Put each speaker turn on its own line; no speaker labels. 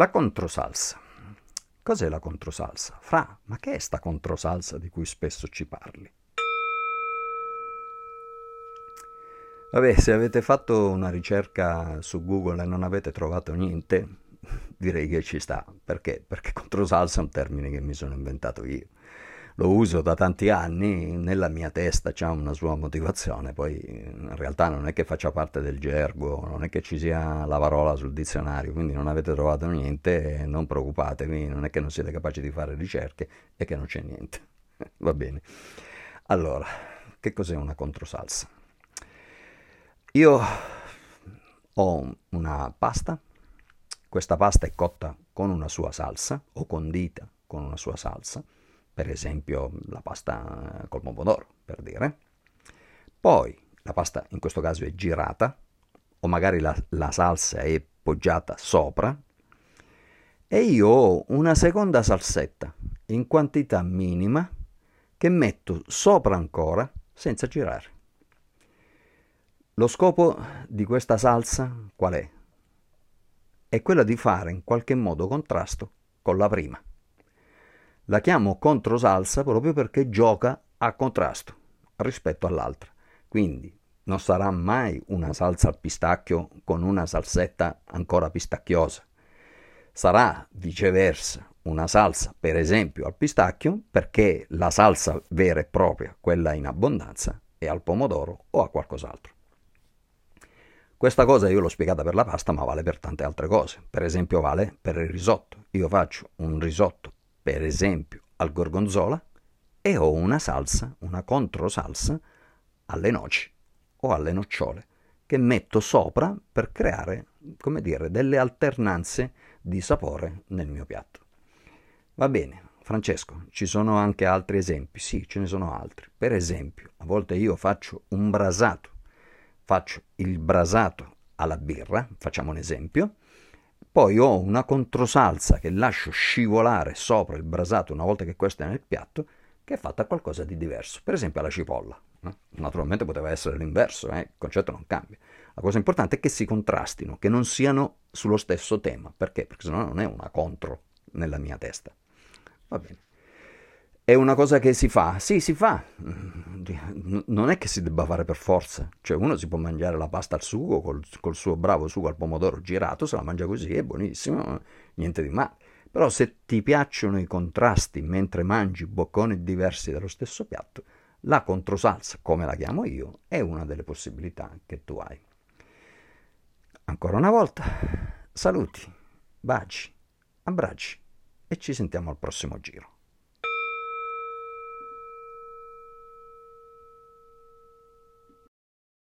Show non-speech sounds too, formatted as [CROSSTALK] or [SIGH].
La controsalsa. Cos'è la controsalsa? Fra, ma che è sta controsalsa di cui spesso ci parli? Vabbè, se avete fatto una ricerca su Google e non avete trovato niente, [LAUGHS] direi che ci sta. Perché? Perché controsalsa è un termine che mi sono inventato io lo uso da tanti anni, nella mia testa c'è una sua motivazione, poi in realtà non è che faccia parte del gergo, non è che ci sia la parola sul dizionario, quindi non avete trovato niente, non preoccupatevi, non è che non siete capaci di fare ricerche e che non c'è niente. [LAUGHS] Va bene. Allora, che cos'è una controsalsa? Io ho una pasta, questa pasta è cotta con una sua salsa o condita con una sua salsa per esempio la pasta col pomodoro, per dire. Poi la pasta in questo caso è girata, o magari la, la salsa è poggiata sopra, e io ho una seconda salsetta in quantità minima che metto sopra ancora senza girare. Lo scopo di questa salsa qual è? È quello di fare in qualche modo contrasto con la prima. La chiamo controsalsa proprio perché gioca a contrasto rispetto all'altra. Quindi non sarà mai una salsa al pistacchio con una salsetta ancora pistacchiosa. Sarà viceversa una salsa, per esempio, al pistacchio perché la salsa vera e propria, quella in abbondanza, è al pomodoro o a qualcos'altro. Questa cosa io l'ho spiegata per la pasta, ma vale per tante altre cose. Per esempio vale per il risotto. Io faccio un risotto per esempio al gorgonzola, e ho una salsa, una controsalsa, alle noci o alle nocciole, che metto sopra per creare, come dire, delle alternanze di sapore nel mio piatto. Va bene, Francesco, ci sono anche altri esempi? Sì, ce ne sono altri. Per esempio, a volte io faccio un brasato, faccio il brasato alla birra, facciamo un esempio, poi ho una controsalsa che lascio scivolare sopra il brasato una volta che questo è nel piatto, che è fatta qualcosa di diverso, per esempio alla cipolla. Naturalmente poteva essere l'inverso, eh? il concetto non cambia. La cosa importante è che si contrastino, che non siano sullo stesso tema. Perché? Perché sennò non è una contro nella mia testa. Va bene. È una cosa che si fa? Sì, si fa. Non è che si debba fare per forza. Cioè uno si può mangiare la pasta al sugo col, col suo bravo sugo al pomodoro girato, se la mangia così, è buonissimo, niente di male. Però se ti piacciono i contrasti mentre mangi bocconi diversi dello stesso piatto, la controsalsa, come la chiamo io, è una delle possibilità che tu hai. Ancora una volta, saluti, baci, abbracci e ci sentiamo al prossimo giro.